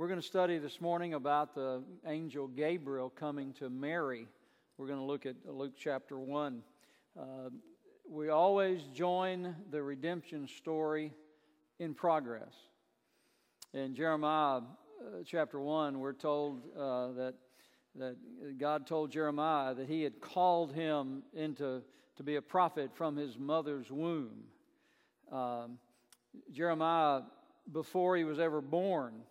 We're going to study this morning about the angel Gabriel coming to Mary. We're going to look at Luke chapter 1. Uh, we always join the redemption story in progress. In Jeremiah uh, chapter 1, we're told uh, that, that God told Jeremiah that he had called him into to be a prophet from his mother's womb. Um, Jeremiah, before he was ever born,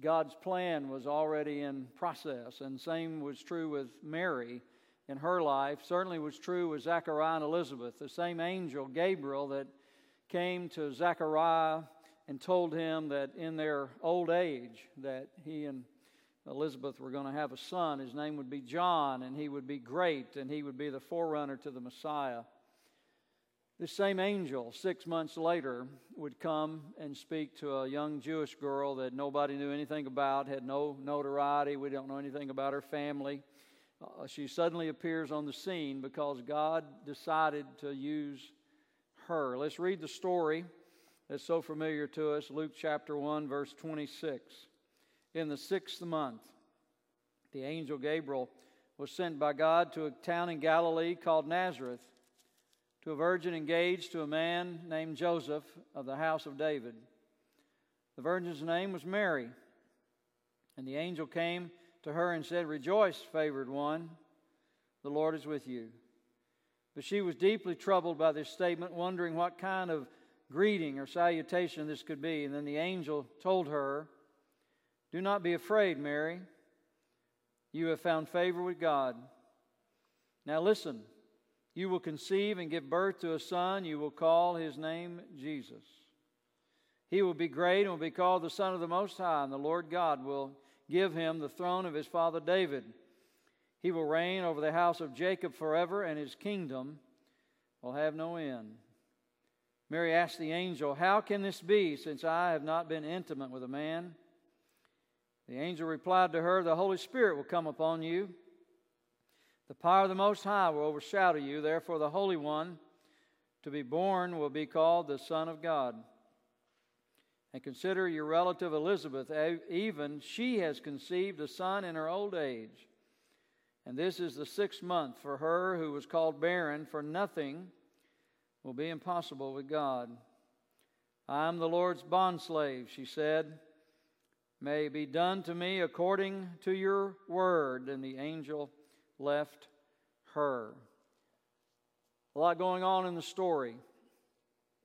God's plan was already in process. And same was true with Mary in her life. Certainly was true with Zachariah and Elizabeth. The same angel, Gabriel, that came to Zachariah and told him that in their old age that he and Elizabeth were going to have a son. His name would be John, and he would be great, and he would be the forerunner to the Messiah. This same angel, six months later, would come and speak to a young Jewish girl that nobody knew anything about, had no notoriety. We don't know anything about her family. Uh, she suddenly appears on the scene because God decided to use her. Let's read the story that's so familiar to us Luke chapter 1, verse 26. In the sixth month, the angel Gabriel was sent by God to a town in Galilee called Nazareth to a virgin engaged to a man named Joseph of the house of David. The virgin's name was Mary. And the angel came to her and said, Rejoice, favored one, the Lord is with you. But she was deeply troubled by this statement, wondering what kind of greeting or salutation this could be. And then the angel told her, Do not be afraid, Mary. You have found favor with God. Now listen. You will conceive and give birth to a son. You will call his name Jesus. He will be great and will be called the Son of the Most High, and the Lord God will give him the throne of his father David. He will reign over the house of Jacob forever, and his kingdom will have no end. Mary asked the angel, How can this be, since I have not been intimate with a man? The angel replied to her, The Holy Spirit will come upon you the power of the Most High will overshadow you. Therefore, the Holy One to be born will be called the Son of God. And consider your relative Elizabeth, even she has conceived a son in her old age. And this is the sixth month for her who was called barren, for nothing will be impossible with God. I am the Lord's bondslave, she said. May be done to me according to your word. And the angel left her. A lot going on in the story.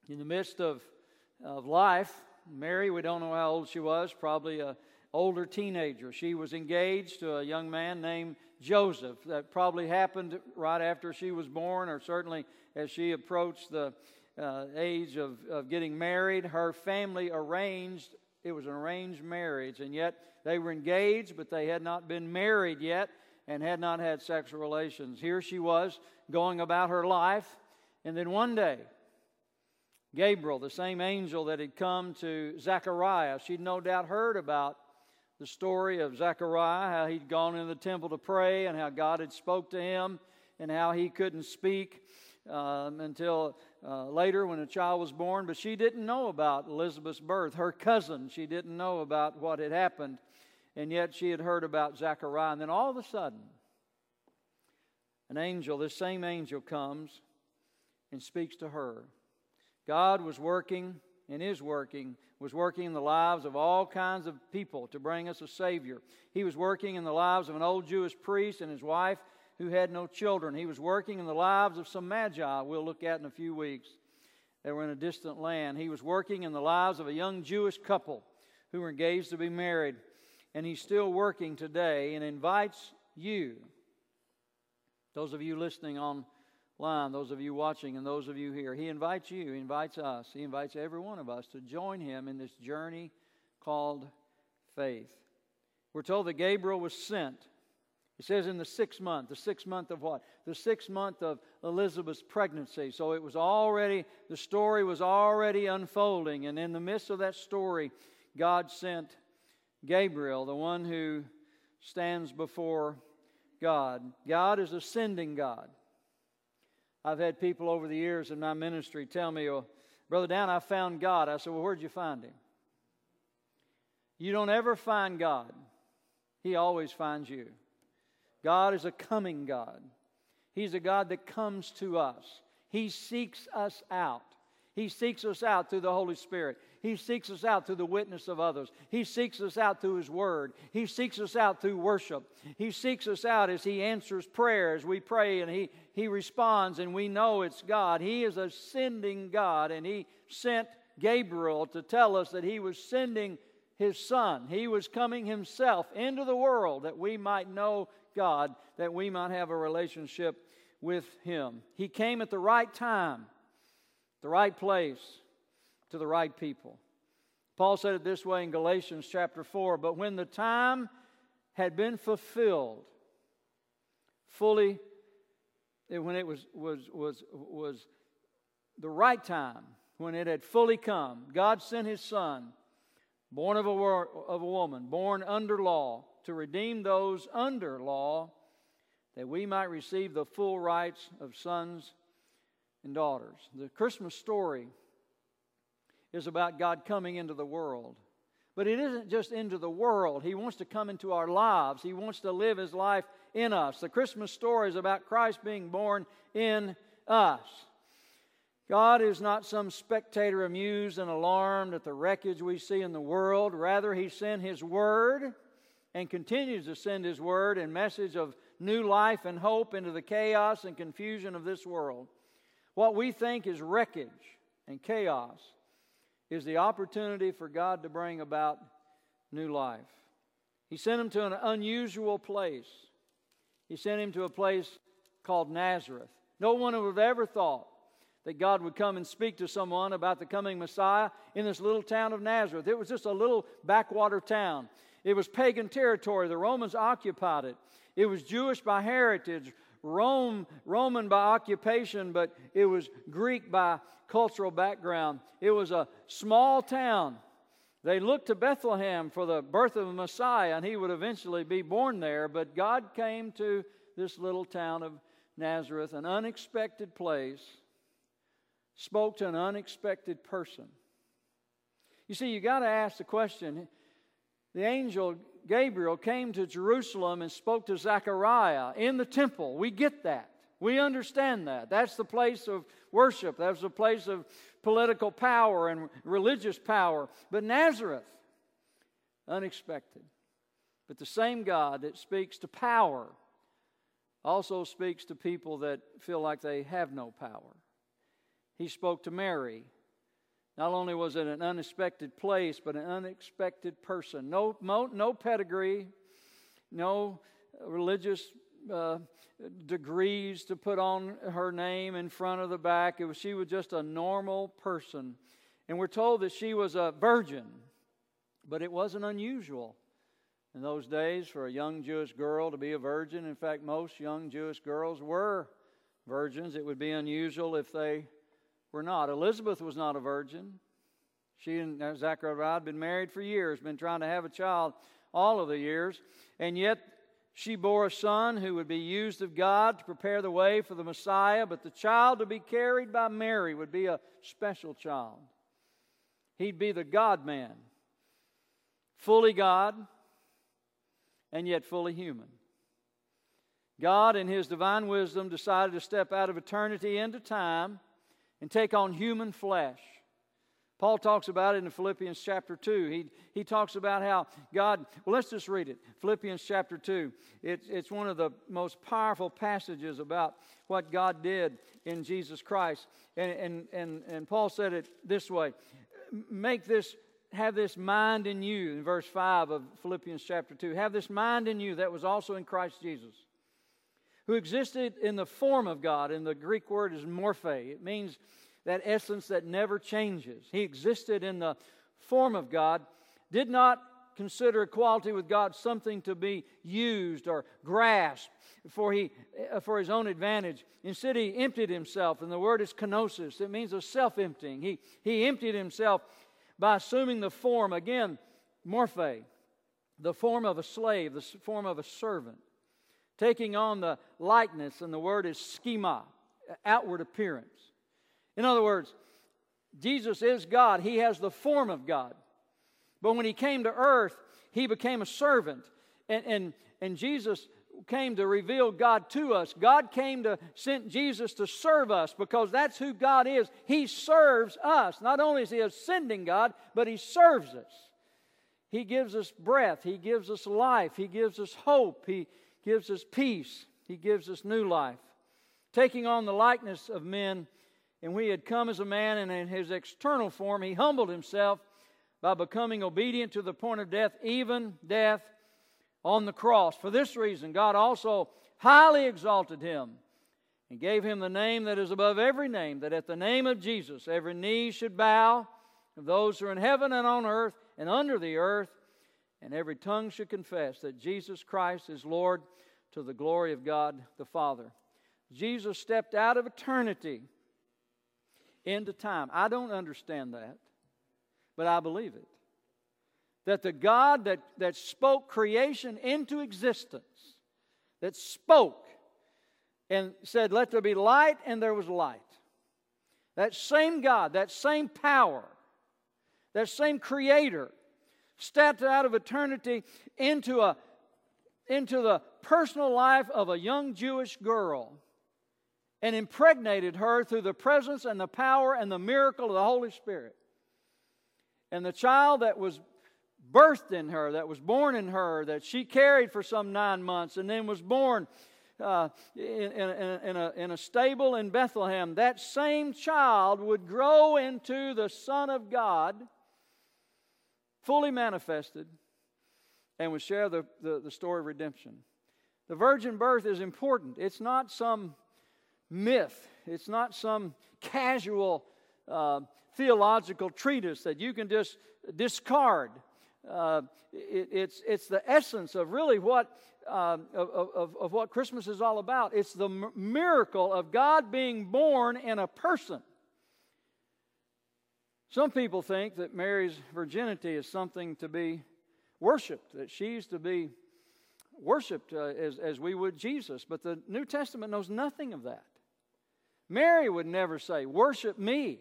In the midst of, of life, Mary, we don't know how old she was, probably an older teenager. She was engaged to a young man named Joseph. That probably happened right after she was born, or certainly as she approached the uh, age of, of getting married. Her family arranged, it was an arranged marriage, and yet they were engaged, but they had not been married yet and had not had sexual relations. Here she was going about her life, and then one day, Gabriel, the same angel that had come to Zechariah, she'd no doubt heard about the story of Zechariah, how he'd gone in the temple to pray, and how God had spoke to him, and how he couldn't speak um, until uh, later when a child was born. But she didn't know about Elizabeth's birth. Her cousin, she didn't know about what had happened and yet she had heard about Zechariah. And then all of a sudden, an angel, this same angel, comes and speaks to her. God was working and is working, was working in the lives of all kinds of people to bring us a Savior. He was working in the lives of an old Jewish priest and his wife who had no children. He was working in the lives of some magi we'll look at in a few weeks. They were in a distant land. He was working in the lives of a young Jewish couple who were engaged to be married and He's still working today and invites you, those of you listening online, those of you watching, and those of you here, He invites you, He invites us, He invites every one of us to join Him in this journey called faith. We're told that Gabriel was sent. It says in the sixth month, the sixth month of what? The sixth month of Elizabeth's pregnancy. So it was already, the story was already unfolding. And in the midst of that story, God sent Gabriel, the one who stands before God. God is a sending God. I've had people over the years in my ministry tell me, well, Brother Dan, I found God. I said, Well, where'd you find him? You don't ever find God, He always finds you. God is a coming God. He's a God that comes to us. He seeks us out. He seeks us out through the Holy Spirit. He seeks us out through the witness of others. He seeks us out through His Word. He seeks us out through worship. He seeks us out as He answers prayers. We pray and He, he responds, and we know it's God. He is a sending God, and He sent Gabriel to tell us that He was sending His Son. He was coming Himself into the world that we might know God, that we might have a relationship with Him. He came at the right time, the right place to the right people. Paul said it this way in Galatians chapter 4 But when the time had been fulfilled, fully, eh, when it was, was, was, was the right time, when it had fully come, God sent His Son, born of a, of a woman, born under law, to redeem those under law, that we might receive the full rights of sons and daughters. The Christmas story is about God coming into the world. But it isn't just into the world. He wants to come into our lives. He wants to live His life in us. The Christmas story is about Christ being born in us. God is not some spectator amused and alarmed at the wreckage we see in the world. Rather, He sent His Word and continues to send His Word and message of new life and hope into the chaos and confusion of this world. What we think is wreckage and chaos is the opportunity for God to bring about new life. He sent him to an unusual place. He sent him to a place called Nazareth. No one would have ever thought that God would come and speak to someone about the coming Messiah in this little town of Nazareth. It was just a little backwater town. It was pagan territory. The Romans occupied it. It was Jewish by heritage, Rome, Roman by occupation, but it was Greek by cultural background. It was a small town. They looked to Bethlehem for the birth of a Messiah, and he would eventually be born there. But God came to this little town of Nazareth, an unexpected place, spoke to an unexpected person. You see, you got to ask the question the angel Gabriel came to Jerusalem and spoke to Zechariah in the temple. We get that. We understand that. That's the place of worship, that's the place of political power and religious power. But Nazareth, unexpected. But the same God that speaks to power also speaks to people that feel like they have no power. He spoke to Mary. Not only was it an unexpected place, but an unexpected person. No, no, no pedigree, no religious uh, degrees to put on her name in front of the back. It was, she was just a normal person. And we're told that she was a virgin, but it wasn't unusual in those days for a young Jewish girl to be a virgin. In fact, most young Jewish girls were virgins. It would be unusual if they were not. Elizabeth was not a virgin. She and uh, Zachariah had been married for years, been trying to have a child all of the years, and yet she bore a son who would be used of God to prepare the way for the Messiah, but the child to be carried by Mary would be a special child. He'd be the God man, fully God and yet fully human. God, in His divine wisdom, decided to step out of eternity into time and take on human flesh Paul talks about it in Philippians chapter 2. He, he talks about how God, well, let's just read it. Philippians chapter 2. It, it's one of the most powerful passages about what God did in Jesus Christ. And, and, and, and Paul said it this way Make this, have this mind in you, in verse 5 of Philippians chapter 2. Have this mind in you that was also in Christ Jesus, who existed in the form of God. And the Greek word is morphe. It means that essence that never changes. He existed in the form of God, did not consider equality with God something to be used or grasped for, he, uh, for his own advantage. Instead, he emptied himself, and the word is kenosis. It means a self emptying. He, he emptied himself by assuming the form, again, morphe, the form of a slave, the form of a servant, taking on the likeness, and the word is schema, outward appearance. In other words, Jesus is God, He has the form of God. But when he came to earth, he became a servant. And, and, and Jesus came to reveal God to us. God came to send Jesus to serve us because that's who God is. He serves us. Not only is He ascending God, but He serves us. He gives us breath, He gives us life, He gives us hope, He gives us peace, He gives us new life. Taking on the likeness of men, and we had come as a man, and in His external form, He humbled Himself by becoming obedient to the point of death, even death on the cross. For this reason, God also highly exalted him and gave him the name that is above every name, that at the name of Jesus every knee should bow of those who are in heaven and on earth and under the earth, and every tongue should confess that Jesus Christ is Lord to the glory of God the Father. Jesus stepped out of eternity into time. I don't understand that, but I believe it that the God that, that spoke creation into existence, that spoke and said, Let there be light, and there was light. That same God, that same power, that same creator stepped out of eternity into, a, into the personal life of a young Jewish girl and impregnated her through the presence and the power and the miracle of the Holy Spirit. And the child that was birthed in her, that was born in her, that she carried for some nine months, and then was born uh, in, in, in, a, in a stable in Bethlehem, that same child would grow into the Son of God, fully manifested, and would share the, the, the story of redemption. The virgin birth is important. It's not some myth, it's not some casual uh, theological treatise that you can just discard. Uh, it, it's, it's the essence of really what, uh, of, of, of, what Christmas is all about. It's the miracle of God being born in a person. Some people think that Mary's virginity is something to be worshiped, that she's to be worshiped uh, as, as we would Jesus. But the New Testament knows nothing of that. Mary would never say, Worship me.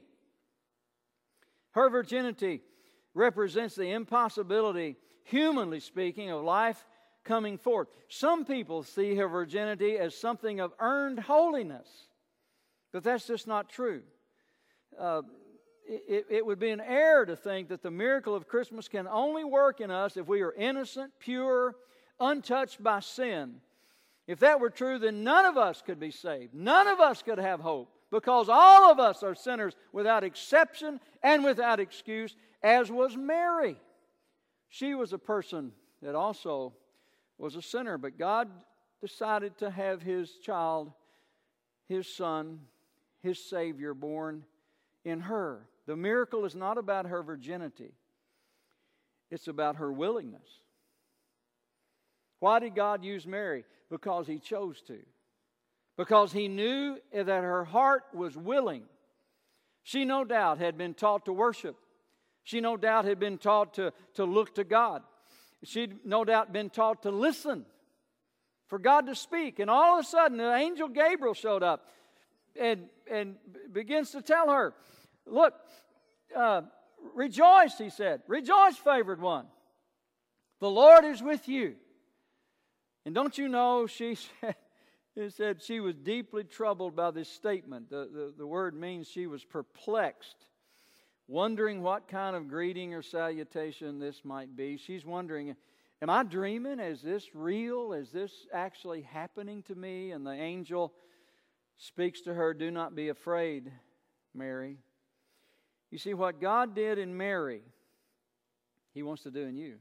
Her virginity represents the impossibility, humanly speaking, of life coming forth. Some people see her virginity as something of earned holiness, but that's just not true. Uh, it, it, would be an error to think that the miracle of Christmas can only work in us if we are innocent, pure, untouched by sin. If that were true, then none of us could be saved. None of us could have hope because all of us are sinners without exception and without excuse, as was Mary. She was a person that also was a sinner, but God decided to have his child, his son, his Savior born in her. The miracle is not about her virginity, it's about her willingness. Why did God use Mary? Because he chose to. Because he knew that her heart was willing. She no doubt had been taught to worship she no doubt had been taught to, to look to God. She'd no doubt been taught to listen for God to speak. And all of a sudden, the angel Gabriel showed up and, and begins to tell her, Look, uh, rejoice, he said. Rejoice, favored one. The Lord is with you. And don't you know, she said, said she was deeply troubled by this statement. The, the, the word means she was perplexed wondering what kind of greeting or salutation this might be. She's wondering, Am I dreaming? Is this real? Is this actually happening to me? And the angel speaks to her, Do not be afraid, Mary. You see, what God did in Mary, He wants to do in you.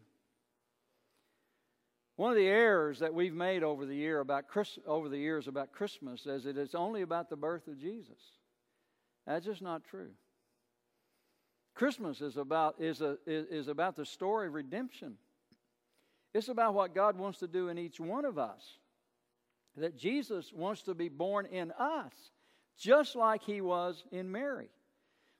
One of the errors that we've made over the year about over the years about Christmas is that it's only about the birth of Jesus. That's just not true. Christmas is about, is, a, is about the story of redemption. It's about what God wants to do in each one of us. That Jesus wants to be born in us, just like he was in Mary.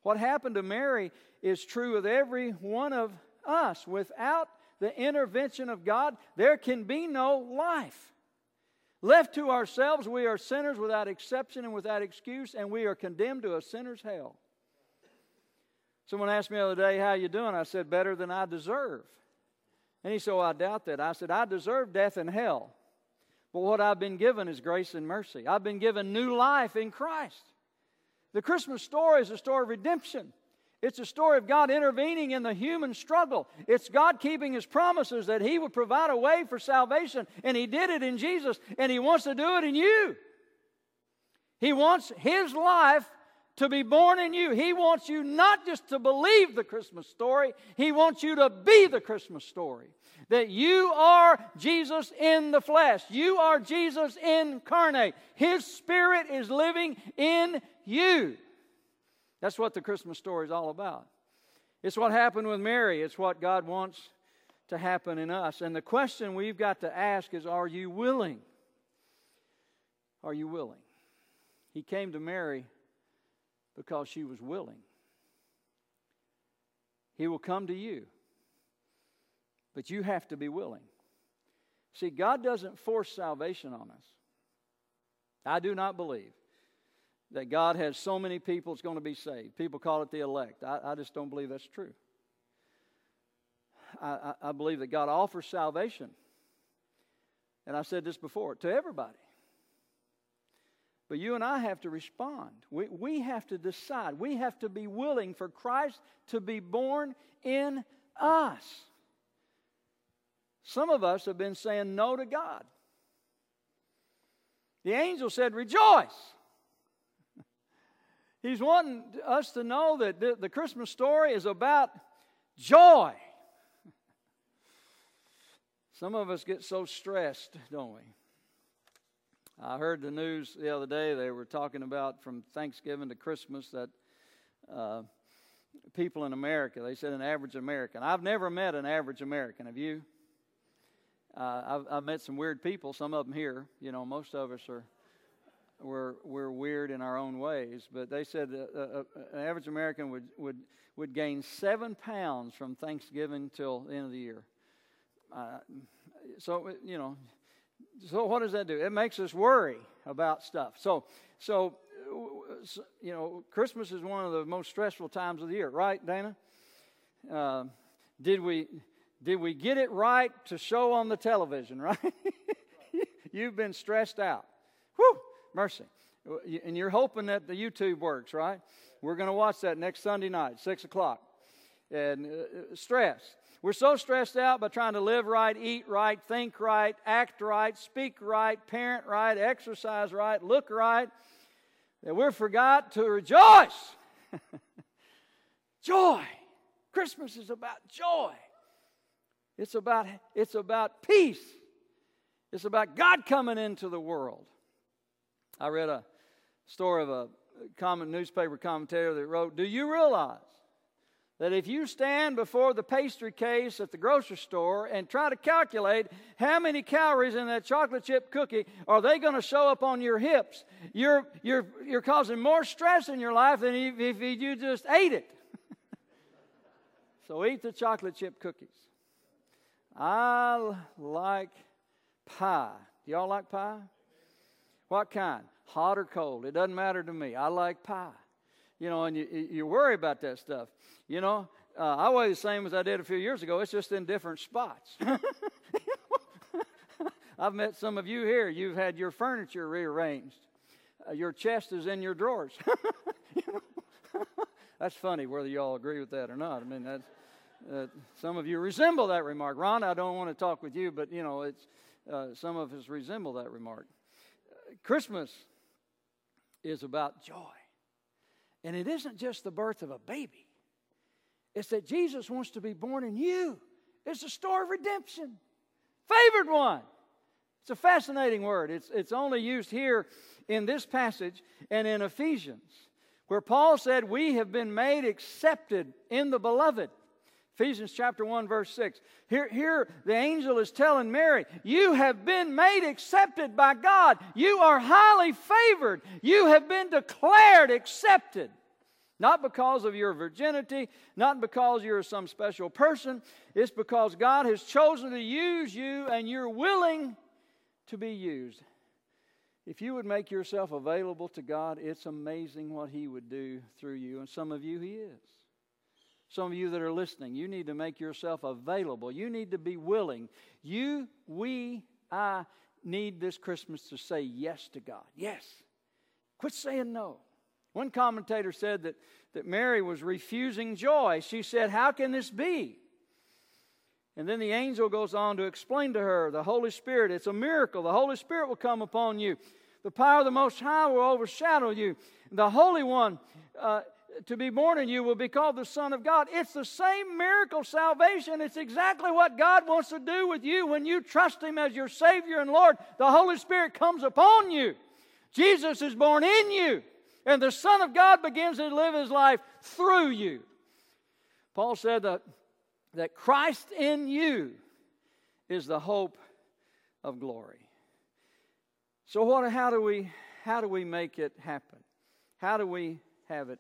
What happened to Mary is true of every one of us. Without the intervention of God, there can be no life. Left to ourselves, we are sinners without exception and without excuse, and we are condemned to a sinner's hell. Someone asked me the other day, How you doing? I said, Better than I deserve. And he said, I doubt that. I said, I deserve death and hell. But what I've been given is grace and mercy. I've been given new life in Christ. The Christmas story is a story of redemption. It's a story of God intervening in the human struggle. It's God keeping His promises that He would provide a way for salvation, and He did it in Jesus, and He wants to do it in you. He wants His life to be born in you. He wants you not just to believe the Christmas story, He wants you to be the Christmas story. That you are Jesus in the flesh, you are Jesus incarnate. His Spirit is living in you. That's what the Christmas story is all about. It's what happened with Mary, it's what God wants to happen in us. And the question we've got to ask is Are you willing? Are you willing? He came to Mary because she was willing. He will come to you, but you have to be willing. See, God doesn't force salvation on us. I do not believe that God has so many people that's going to be saved. People call it the elect. I, I just don't believe that's true. I, I, I believe that God offers salvation. And I said this before to everybody. But you and I have to respond. We, we have to decide. We have to be willing for Christ to be born in us. Some of us have been saying no to God. The angel said, Rejoice. He's wanting us to know that the, Christmas story is about joy. Some of us get so stressed, don't we? I heard the news the other day. They were talking about from Thanksgiving to Christmas that uh, people in America, they said an average American. I've never met an average American. Have you? Uh, I've, I've, met some weird people, some of them here. You know, most of us are. We're, we're weird in our own ways, but they said uh, uh, uh an average American would, would, would gain seven pounds from Thanksgiving till the end of the year. Uh, so, you know, so what does that do? It makes us worry about stuff. So, so, you know, Christmas is one of the most stressful times of the year, right, Dana? Uh, did we did we get it right to show on the television, right? You've been stressed out. Whew, mercy. And you're hoping that the YouTube works, right? We're going to watch that next Sunday night, 6 o'clock. And uh, stress. We're so stressed out by trying to live right, eat right, think right, act right, speak right, parent right, exercise right, look right, that we forgot to rejoice. joy. Christmas is about joy. It's about, it's about peace. It's about God coming into the world. I read a story of a common newspaper commentator that wrote, Do you realize that if you stand before the pastry case at the grocery store and try to calculate how many calories in that chocolate chip cookie are they going to show up on your hips, you're, you're, you're causing more stress in your life than if, if you just ate it. so eat the chocolate chip cookies. I like pie. Do y'all like pie? What kind? Hot or cold? It doesn't matter to me. I like pie you know, and you, you worry about that stuff. You know, uh, I weigh the same as I did a few years ago. It's just in different spots. I've met some of you here. You've had your furniture rearranged. Uh, your chest is in your drawers. that's funny, whether you all agree with that or not. I mean, that's, uh, some of you resemble that remark. Ron, I don't want to talk with you, but you know, it's uh, some of us resemble that remark. Uh, Christmas is about joy. And it isn't just the birth of a baby, it's that Jesus wants to be born in you. It's a story of redemption. Favored one. It's a fascinating word. It's, it's only used here in this passage and in Ephesians, where Paul said, We have been made accepted in the beloved. Ephesians chapter 1, verse 6. Here, here the angel is telling Mary, You have been made accepted by God. You are highly favored. You have been declared accepted. Not because of your virginity, not because you're some special person. It's because God has chosen to use you and you're willing to be used. If you would make yourself available to God, it's amazing what He would do through you. And some of you, He is. Some of you that are listening, you need to make yourself available. You need to be willing. You, we, I need this Christmas to say yes to God. Yes. Quit saying no. One commentator said that, that Mary was refusing joy. She said, How can this be? And then the angel goes on to explain to her the Holy Spirit. It's a miracle. The Holy Spirit will come upon you. The power of the Most High will overshadow you. The Holy One uh, to be born in you will be called the Son of God. It's the same miracle salvation. It's exactly what God wants to do with you when you trust Him as your Savior and Lord. The Holy Spirit comes upon you. Jesus is born in you, and the Son of God begins to live His life through you. Paul said that, that Christ in you is the hope of glory. So, what, how, do we, how do we make it happen? How do we have it?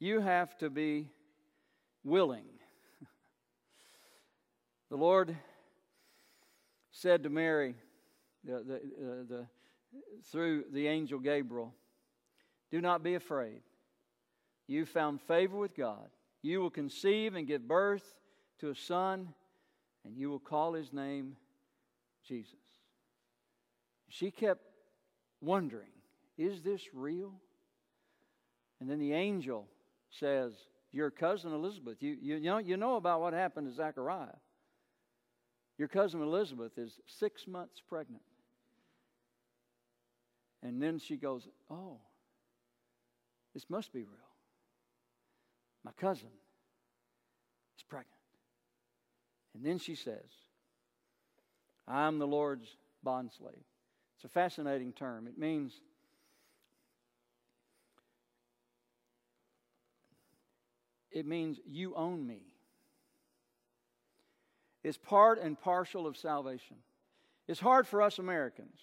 You have to be willing. the Lord said to Mary the, the, uh, the, through the angel Gabriel, Do not be afraid. You found favor with God. You will conceive and give birth to a son, and you will call his name Jesus. She kept wondering, Is this real? And then the angel says, Your cousin Elizabeth, you, you, know, you know about what happened to Zechariah. Your cousin Elizabeth is six months pregnant. And then she goes, Oh, this must be real. My cousin is pregnant. And then she says, I'm the Lord's bondslave. It's a fascinating term. It means it means you own me. It's part and partial of salvation. It's hard for us Americans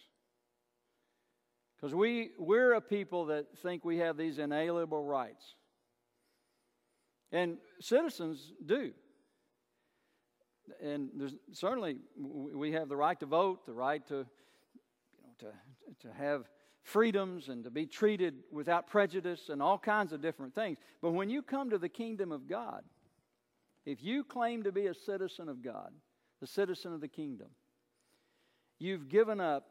because we, we're a people that think we have these inalienable rights. And citizens do. And there's, certainly we have the right to vote, the right to, you know, to, to have freedoms and to be treated without prejudice and all kinds of different things. But when you come to the kingdom of God, if you claim to be a citizen of God, a citizen of the kingdom, you've given up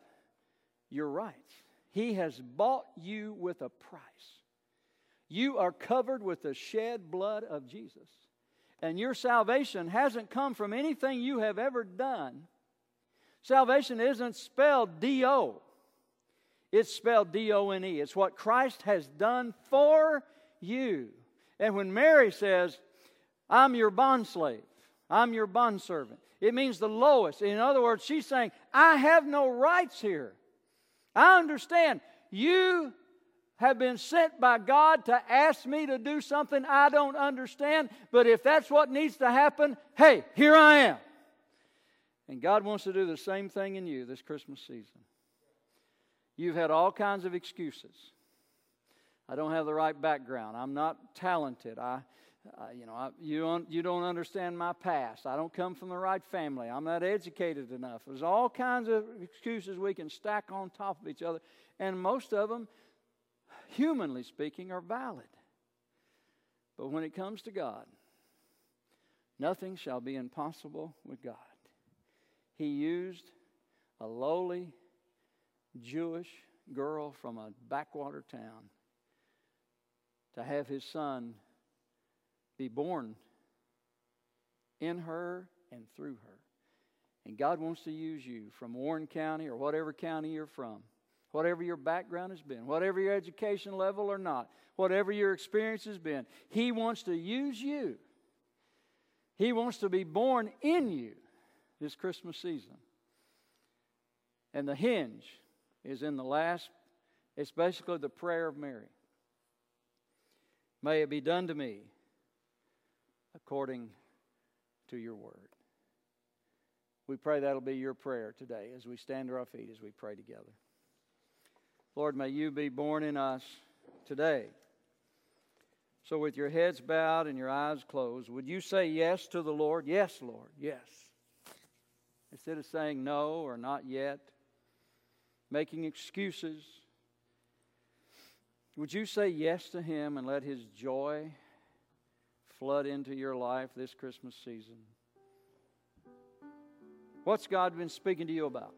your rights. He has bought you with a price. You are covered with the shed blood of Jesus. And your salvation hasn't come from anything you have ever done. Salvation isn't spelled D O. It's spelled D O N E. It's what Christ has done for you. And when Mary says, I'm your bondslave, I'm your bondservant, it means the lowest. In other words, she's saying, I have no rights here. I understand. You have been sent by God to ask me to do something I don't understand, but if that's what needs to happen, hey, here I am. And God wants to do the same thing in you this Christmas season. You've had all kinds of excuses. I don't have the right background. I'm not talented. I, uh, you know, I, you don't you don't understand my past. I don't come from the right family. I'm not educated enough. There's all kinds of excuses we can stack on top of each other, and most of them, humanly speaking, are valid. But when it comes to God, nothing shall be impossible with God. He used a lowly Jewish girl from a backwater town to have his son be born in her and through her. And God wants to use you from Warren County or whatever county you're from, whatever your background has been, whatever your education level or not, whatever your experience has been. He wants to use you. He wants to be born in you this Christmas season. And the hinge is in the last, it's basically the prayer of Mary. May it be done to me according to your word. We pray that'll be your prayer today as we stand to our feet as we pray together. Lord, may you be born in us today. So, with your heads bowed and your eyes closed, would you say yes to the Lord? Yes, Lord, yes. Instead of saying no or not yet, making excuses. Would you say yes to Him and let His joy flood into your life this Christmas season. What's God been speaking to you about?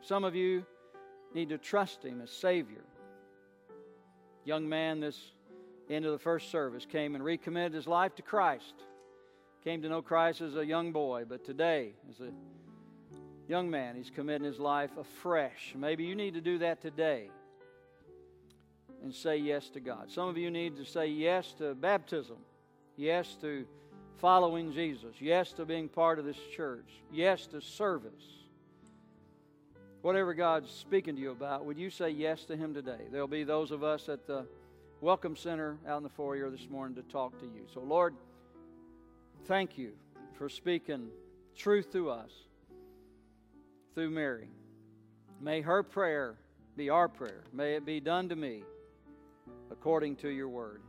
Some of you need to trust Him as Savior. Young man, this end of the first service, came and recommitted his life to Christ. Came to know Christ as a young boy, but today, as a young man, he's committing his life afresh. Maybe you need to do that today and say yes to God. Some of you need to say yes to baptism, yes to following Jesus, yes to being part of this church, yes to service. Whatever God's speaking to you about, would you say yes to Him today? There'll be those of us at the Welcome Center out in the foyer this morning to talk to you. So, Lord, thank you for speaking truth to us through Mary. May her prayer be our prayer. May it be done to me according to your word.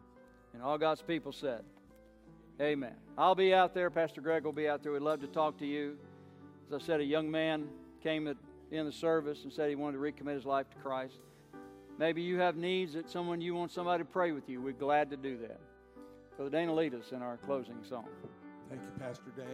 And all God's people said, Amen. I'll be out there. Pastor Greg will be out there. We'd love to talk to you. As I said, a young man came in the service and said he wanted to recommit his life to Christ. Maybe you have needs that someone you want somebody to pray with you. We're glad to do that. So, Dana, lead us in our closing song. Thank you, Pastor Dan.